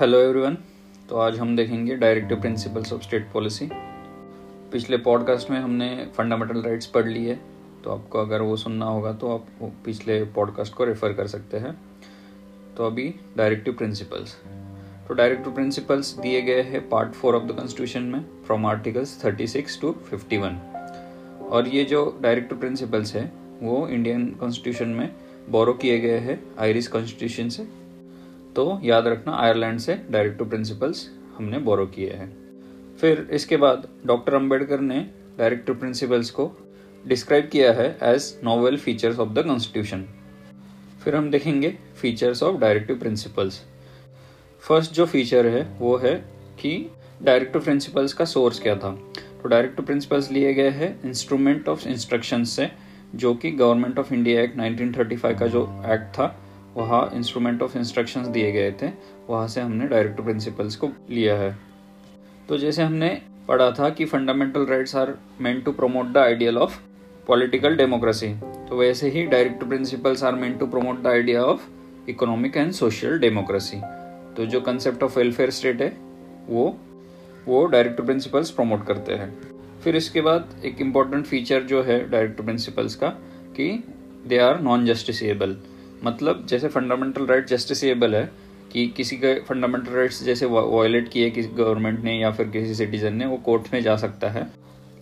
Hello everyone तो आज हम देखेंगे directive principles of state policy पिछले पॉडकास्ट में हमने फंडामेंटल राइट्स पढ़ लिए तो आपको अगर वो सुनना होगा तो आप पिछले पॉडकास्ट को रेफर कर सकते हैं। तो अभी डायरेक्टिव प्रिंसिपल्स तो डायरेक्टिव प्रिंसिपल्स दिए गए हैं part four of the constitution में from articles thirty six to fifty one और ये जो डायरेक्टिव प्रिंसिपल्स है वो इंडियन कॉन्स्टिट्यूशन में बोरो किए गए हैं आयरिश कॉन्स्टिट्यूशन से। तो याद रखना आयरलैंड से डायरेक्टिव प्रिंसिपल्स हमने बोरो किए हैं। फिर इसके बाद डॉक्टर अंबेडकर ने डायरेक्टिव प्रिंसिपल्स को डिस्क्राइब किया है as novel features of the constitution फिर हम देखेंगे features of directive principles first जो फीचर है, वो है कि डायरेक्टिव प्रिंसिपल्स का सोर्स क्या था? तो डायरेक्टिव प्रिंसिपल्स लिए गए हैं इंस्ट्रूमेंट ऑफ़ इंस्ट्रक्शन से। जो कि गवर्नमेंट ऑफ़ इंडिया एक्ट 1935 का जो एक्ट था, वहाँ इंस्ट्रूमेंट ऑफ़ इंस्ट्रक्शंस दिए गए थे। वहाँ से हमने डायरेक्ट प्रिंसिपल्स को लिया है। तो जैसे हमने पढ़ा था कि fundamental rights are meant to promote the ideal of political democracy तो वैसे ही direct principles are meant to promote the idea of economic and social democracy तो जो कंसेप्ट ऑफ़ वेलफेयर स्टेट है, वो वो डायरेक्ट प्रिंसिपल्स प्रमोट करते हैं। फिर इसके बाद एक इंपॉर्टेंट फीचर जो है डायरेक्ट प्रिंसिपल्स का, कि दे आर नॉन जस्टिसेबल मतलब जैसे फंडामेंटल राइट जस्टिसेबल है, कि किसी के फंडामेंटल राइट्स जैसे वायलेट किए किसी गवर्नमेंट ने या फिर किसी सिटीजन ने, वो कोर्ट में जा सकता है.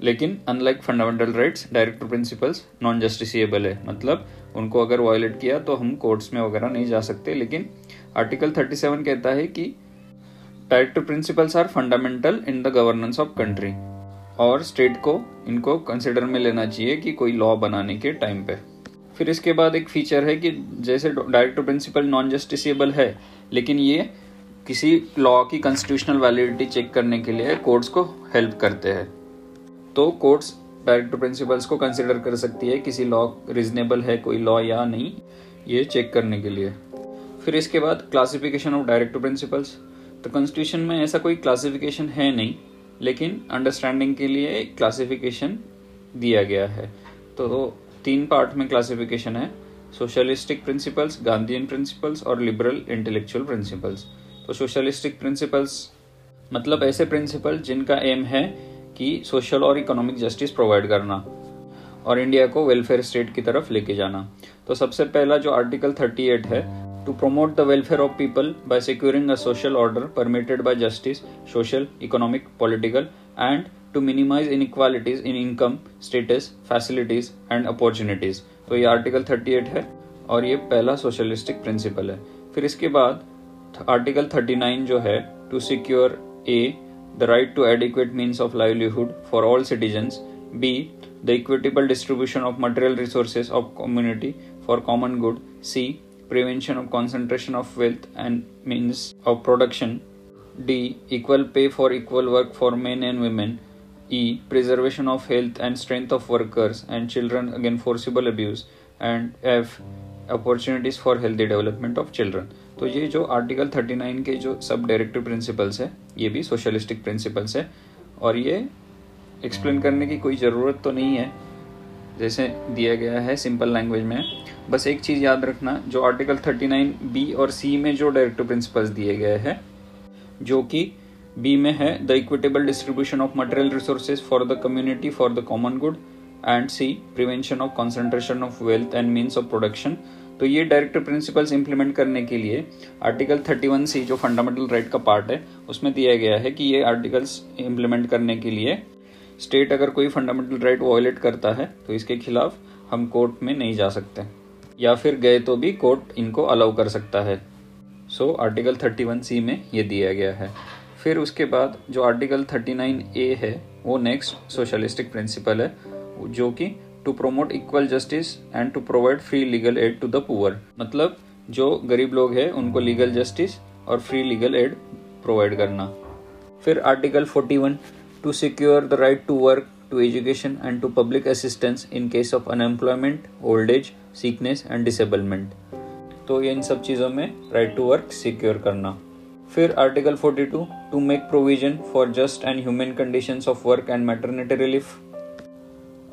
लेकिन unlike fundamental rights direct principles non justiciable है. मतलब उनको अगर वायलेट किया तो हम कोर्ट्स में वगैरह नहीं जा सकते. लेकिन आर्टिकल 37 कहता है कि direct principles are fundamental in the governance of country और स्टेट को इनको कंसिडर में लेना चाहिए कि कोई लॉ बनाने के टाइम पे। फिर इसके बाद एक फीचर है कि जैसे डायरेक्ट प्रिंसिपल नॉन जस्टिसेबल है, लेकिन ये किसी लॉ की कॉन्स्टिट्यूशनल वैलिडिटी चेक करने के लिए कोर्ट्स को हेल्प करते हैं। तो कोर्ट्स डायरेक्ट प्रिंसिपल्स को कंसिडर कर सकती है किसी लॉ रिजनेबल है, कोई लॉ या नहीं, ये चेक करने के लिए। फिर इसके बाद क्लासिफिकेशन ऑफ़ डायरेक्ट प्रिंसिपल्स तो कॉन्स्टिट्यूशन में ऐसा कोई क्लासिफिकेशन है नहीं लेकिन अंडरस्टैंडिंग के लिए एक क्लासिफिकेशन दिया गया है। तो तीन पार्ट में क्लासिफिकेशन है। सोशलिस्टिक प्रिंसिपल्स गांधीन प्रिंसिपल्स और लिबरल इंटेलेक्चुअल प्रिंसिपल्स तो सोशलिस्टिक प्रिंसिपल्स मतलब ऐसे प्रिंसिपल जिनका एम है कि सोशल और इकोनॉमिक जस्टिस प्रोवाइड करना और इंडिया को वेलफेयर स्टेट की तरफ़ लेके जाना। तो सबसे पहला जो आर्टिकल 38 है to promote the welfare of people by securing a social order permitted by justice social economic political and to minimize inequalities in income, status, facilities and opportunities. तो ये आर्टिकल 38 है और ये पहला सोशलिस्टिक प्रिंसिपल है। फिर इसके बाद आर्टिकल 39 जो है to secure a the right to adequate means of livelihood for all citizens b the equitable distribution of material resources of community for common good c prevention of concentration of wealth and means of production d equal pay for equal work for men and women E. Preservation of health and strength of workers and children against forcible abuse and F. Opportunities for healthy development of children तो ये जो article 39 के जो सब directive principles है ये भी socialistic principles है और ये एक्सप्लेन करने की कोई ज़रूरत तो नहीं है जैसे दिया गया है सिंपल लैंग्वेज में बस एक चीज़ याद रखना, जो आर्टिकल 39 बी और सी में जो डायरेक्टिव प्रिंसिपल्स दिए गए हैं, जो कि बी में है the equitable distribution of material resources for the community for the common good and c prevention of concentration of wealth and means of production तो ये डायरेक्ट प्रिंसिपल्स इंप्लीमेंट करने के लिए आर्टिकल 31 सी जो फंडामेंटल राइट का part है, उसमें दिया गया है कि ये आर्टिकल्स इंप्लीमेंट करने के लिए स्टेट अगर कोई फंडामेंटल राइट वायलेट करता है तो इसके खिलाफ हम कोर्ट में नहीं जा सकते। या फिर गए तो भी कोर्ट इनको अलाउ कर सकता है। सो आर्टिकल 31 सी में ये दिया गया है। फिर उसके बाद जो आर्टिकल 39 ए है, वो नेक्स्ट सोशलिस्टिक प्रिंसिपल है, जो कि to promote equal justice and to provide free legal aid to the poor मतलब जो गरीब लोग हैं, उनको लीगल जस्टिस और फ्री लीगल एड प्रोवाइड करना। फिर article 41 to secure the right to work to education and to public assistance in case of unemployment old age sickness and disablement तो ये इन सब चीज़ों में राइट टू वर्क सिक्योर करना। फिर article 42 to make provision for just and human conditions of work and maternity relief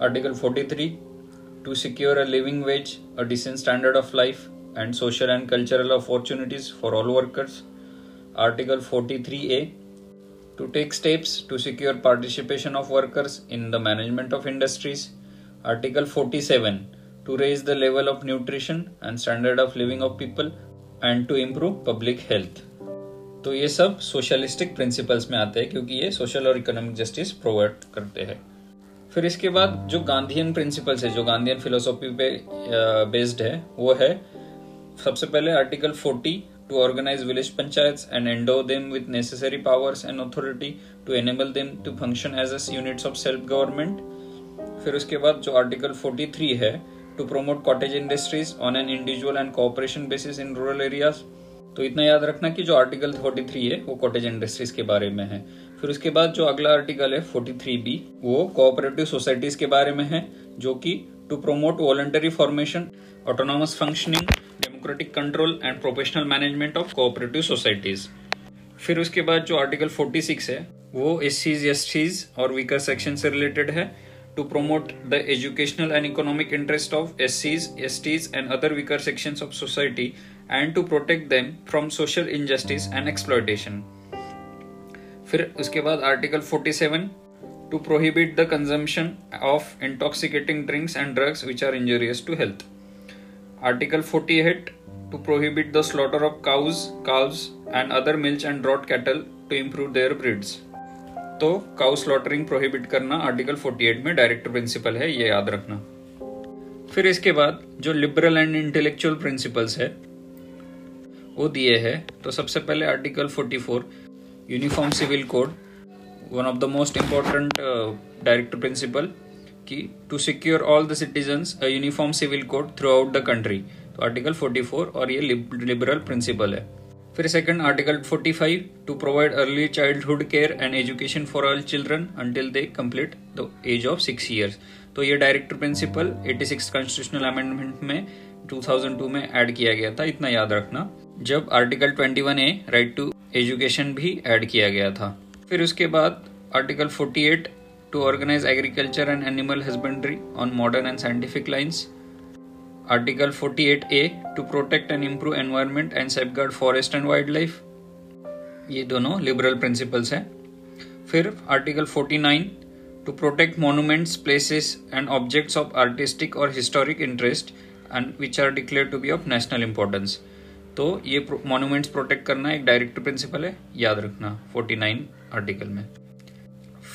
article 43 to secure a living wage, a decent standard of life, and social and cultural opportunities for all workers. Article 43A to take steps to secure participation of workers in the management of industries. Article 47 to raise the level of nutrition and standard of living of people and to improve public health. तो ये सब socialistic principles में आते हैं क्योंकि ये social और economic justice provide करते हैं फिर इसके बाद जो गांधीयन प्रिंसिपल्स है जो गांधीयन फिलोसॉफी पे बेस्ड है वो है सबसे पहले article 40 to organise village panchayat and endow them with necessary powers and authority to enable them to function as as units of self government फिर उसके बाद जो आर्टिकल 43 है to promote cottage industries on an individual and cooperation basis in rural areas तो इतना याद रखना कि जो आर्टिकल 43 है, वो कॉटेज इंडस्ट्रीज़ के बारे में है। फिर उसके बाद जो अगला आर्टिकल है 43 बी वो कोऑपरेटिव सोसाइटीज के बारे में है, जो कि to promote voluntary formation autonomous functioning democratic control and professional management of cooperative societies फिर उसके बाद जो आर्टिकल 46 है वो एस सीज एस सीज और वीकर सेक्शन से रिलेटेड है to promote the educational and economic interest of SCs, STs, and other weaker sections of society and to protect them from social injustice and exploitation. फिर उसके बाद article 47 to prohibit the consumption of intoxicating drinks and drugs which are injurious to health article 48 to prohibit the slaughter of cows calves and other milch and draught cattle to improve their breeds तो cow slaughtering prohibit करना article 48 में direct principle है, ये याद रखना। फिर इसके बाद जो लिबरल एंड इंटेलेक्चुअल प्रिंसिपल्स है, वो दिए है। तो सबसे पहले article 44 uniform civil code one of the most important direct principle कि to secure all the citizens a uniform civil code throughout the country तो आर्टिकल 44 और ये लिबरल प्रिंसिपल है। फिर second article 45 to provide early childhood care and education for all children until they complete the age of six years तो ये director principle 86 constitutional amendment में 2002 में add किया गया था, इतना याद रखना। जब article 21 A right to education भी ऐड किया गया था। फिर उसके बाद article 48 to organise agriculture and animal husbandry on modern and scientific lines article 48 A to protect and improve environment and safeguard forest and ये दोनों लिबरल प्रिंसिपल्स हैं। फिर article 49 to protect monuments places and objects of artistic और historic interest and which are declared to be of national importance तो ये monuments protect करना एक direct principle है, याद रखना 49 आर्टिकल में।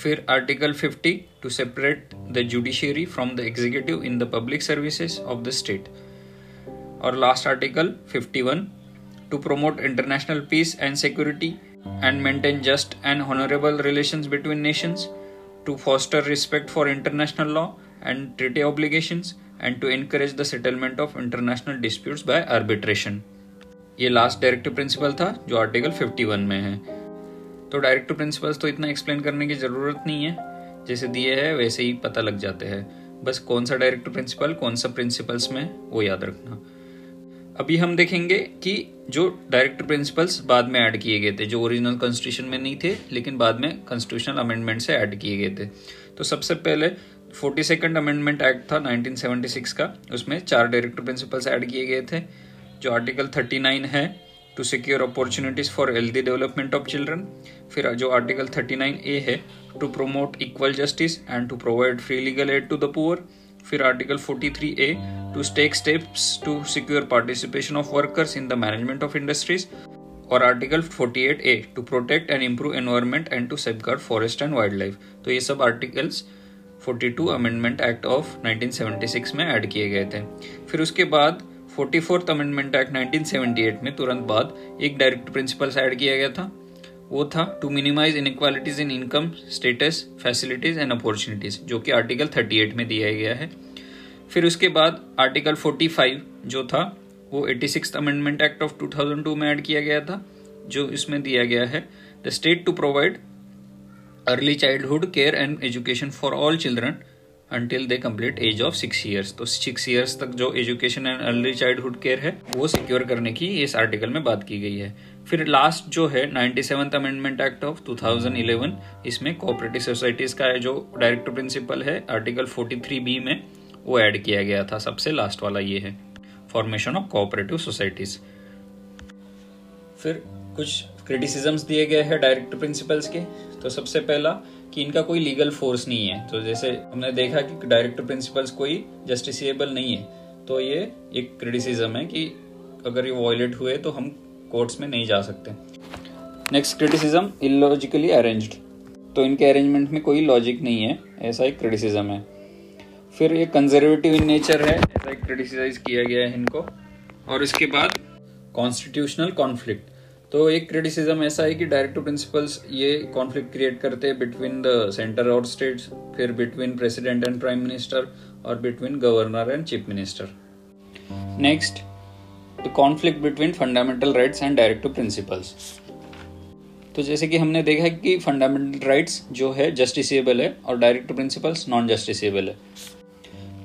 फिर article 50 to separate the judiciary from the executive in the public services of the state और last article 51 to promote international peace and security and maintain just and honourable relations between nations to foster respect for international law and treaty obligations and to encourage the settlement of international disputes by arbitration ये last directive principle था, जो article 51 में है। तो directive principles तो इतना explain करने की ज़रूरत नहीं है। जैसे दिए है, वैसे ही पता लग जाते हैं। बस कौन सा डायरेक्टिव प्रिंसिपल कौन सा प्रिंसिपल्स में, वो याद रखना। अभी हम देखेंगे कि जो डायरेक्टिव प्रिंसिपल्स बाद में ऐड किए गए थे, जो ओरिजिनल कॉन्स्टिट्यूशन में नहीं थे, लेकिन बाद में कॉन्स्टिट्यूशनल अमेंडमेंट से ऐड किए गए थे। तो सबसे पहले फोर्टी सेकेंड अमेंडमेंट एक्ट था 1976 का। उसमें चार डायरेक्टिव प्रिंसिपल्स ऐड किए गए थे, जो आर्टिकल 39 है। To secure opportunities for healthy development of children फिर जो आर्टिकल 39 ए है to promote equal justice and to provide free legal aid to the poor फिर article 43 A to take steps to secure participation of workers in the management of industries और article 48 A to protect and improve environment and to safeguard forest and wildlife तो ये सब articles 42 amendment act of 1976 में add किए गए थे। फिर उसके बाद फोर्टी फोर्थ अमेंडमेंट एक्ट 1978 में तुरंत बाद एक डायरेक्ट प्रिंसिपल ऐड किया गया था। वो था to minimise inequalities in income status facilities and opportunities जो कि आर्टिकल 38 में दिया गया है। फिर उसके बाद आर्टिकल 45 जो था, वो eighty six amendment act of 2002 में ऐड किया गया था, जो इसमें दिया गया है the state to provide early childhood care and education for all children until they complete age of six years तो सिक्स ईयर्स तक जो education and early childhood care है, वो सिक्योर करने की इस आर्टिकल में बात की गई है। फिर लास्ट जो है ninety seven amendment act of 2011 इसमें कोऑपरेटिव सोसाइटीज का जो डायरेक्टर प्रिंसिपल है आर्टिकल 43 बी में, वो ऐड किया गया था। सबसे लास्ट वाला ये है। फॉर्मेशन ऑफ़ कोऑपरेटिव सोसाइटीज फिर कुछ क्रिटिसिजम्स दिए गए हैं डायरेक्ट प्रिंसिपल्स के। तो सबसे पहला कि इनका कोई लीगल फोर्स नहीं है। तो जैसे हमने देखा कि डायरेक्ट प्रिंसिपल्स कोई जस्टिसिएबल नहीं है। तो ये एक क्रिटिसिज्म है कि अगर ये वॉयलेट हुए तो हम कोर्ट्स में नहीं जा सकते। नेक्स्ट क्रिटिसिज्म इलॉजिकली अरेंज्ड तो इनके अरेंजमेंट में कोई लॉजिक नहीं है, ऐसा एक क्रिटिसिज्म है। फिर ये कंजर्वेटिव इन नेचर है, ऐसा एक क्रिटिसाइज किया गया है इनको। और इसके बाद कॉन्स्टिट्यूशनल कॉन्फ्लिक्ट तो एक क्रिटिसिज्म ऐसा है कि डायरेक्ट प्रिंसिपल्स ये कॉन्फ्लिक्ट क्रिएट करते हैं बिटवीन द सेंटर और स्टेट्स फिर between president and prime minister और between governor and chief minister next the conflict between fundamental rights and directive principles तो जैसे कि हमने देखा है कि फंडामेंटल राइट्स जो है जस्टिसेबल है और डायरेक्टिव प्रिंसिपल्स नॉन जस्टिसेबल है।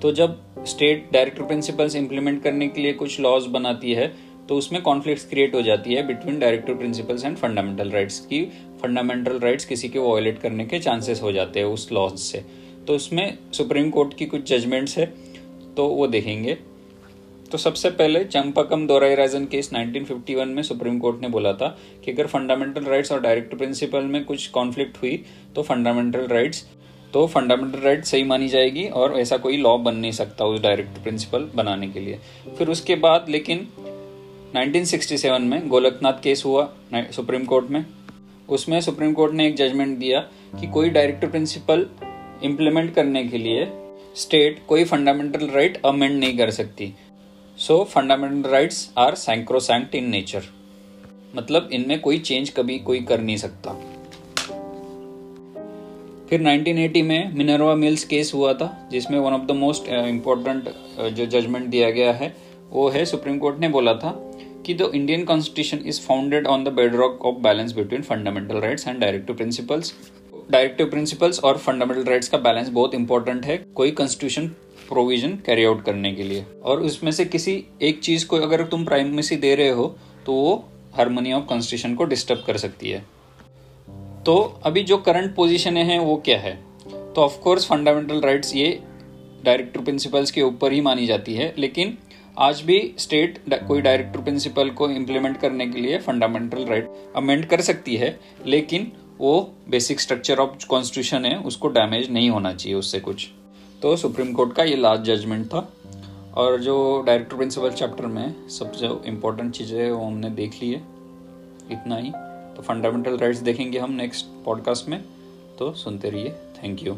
तो जब स्टेट डायरेक्टिव प्रिंसिपल्स इंप्लीमेंट करने के लिए कुछ लॉज बनाती है तो उसमें कॉन्फ्लिक्ट क्रिएट हो जाती है between directive principles and fundamental rights की। फंडामेंटल राइट्स किसी के वॉयलेट करने के चांसेस हो जाते हैं उस लॉज से। तो उसमें सुप्रीम कोर्ट की कुछ जजमेंट्स है तो वो देखेंगे। तो सबसे पहले चंपकम राजन केस 1951 में सुप्रीम कोर्ट ने बोला था कि अगर फंडामेंटल राइट्स और डायरेक्ट प्रिंसिपल में कुछ कॉन्फ्लिक्ट हुई तो फंडामेंटल राइट्स तो फंडामेंटल राइट सही मानी जाएगी और ऐसा कोई लॉ बन नहीं सकता उस डायरेक्ट प्रिंसिपल बनाने के लिए। फिर उसके बाद लेकिन 1967 में गोलकनाथ केस हुआ सुप्रीम कोर्ट में। उसमें सुप्रीम कोर्ट ने एक जजमेंट दिया कि कोई डायरेक्ट प्रिंसिपल इम्प्लीमेंट करने के लिए स्टेट कोई फंडामेंटल राइट अमेंड नहीं कर सकती। सो fundamental rights are sacrosanct in nature मतलब इनमें कोई चेंज कभी कोई कर नहीं सकता। फिर 1980 में मिनरवा मिल्स केस हुआ था, जिसमें one of the most important जो जजमेंट दिया गया है, वो है, सुप्रीम कोर्ट ने बोला था कि the Indian constitution is founded on the bedrock of balance between fundamental rights and directive principles directive principles और फंडामेंटल राइट्स का बैलेंस बहुत इंपॉर्टेंट है कोई कॉन्स्टिट्यूशन प्रोविज़न कैरी आउट करने के लिए। और उसमें से किसी एक चीज़ को अगर तुम प्राइमेसी दे रहे हो तो वो हारमोनी ऑफ़ कॉन्स्टिट्यूशन को डिस्टर्ब कर सकती है। तो अभी जो करंट पोजिशन है, वो क्या है? तो ऑफकोर्स फंडामेंटल राइट्स ये डायरेक्टिव प्रिंसिपल्स के ऊपर ही मानी जाती है, लेकिन आज भी स्टेट कोई डायरेक्टर प्रिंसिपल को इम्प्लीमेंट करने के लिए फंडामेंटल राइट अमेंड कर सकती है, लेकिन वो बेसिक स्ट्रक्चर ऑफ़ कॉन्स्टिट्यूशन है, उसको डैमेज नहीं होना चाहिए उससे कुछ। तो सुप्रीम कोर्ट का ये लास्ट जजमेंट था, और जो डायरेक्टर प्रिंसिपल चैप्टर में सबसे इम्पोर्टेंट चीज़ें वो हमने देख ली है, इतना ही। तो फंडामेंटल राइट्स देखेंगे हम नेक्स्ट पॉडकास्ट में तो सुनते रहिए। Thank you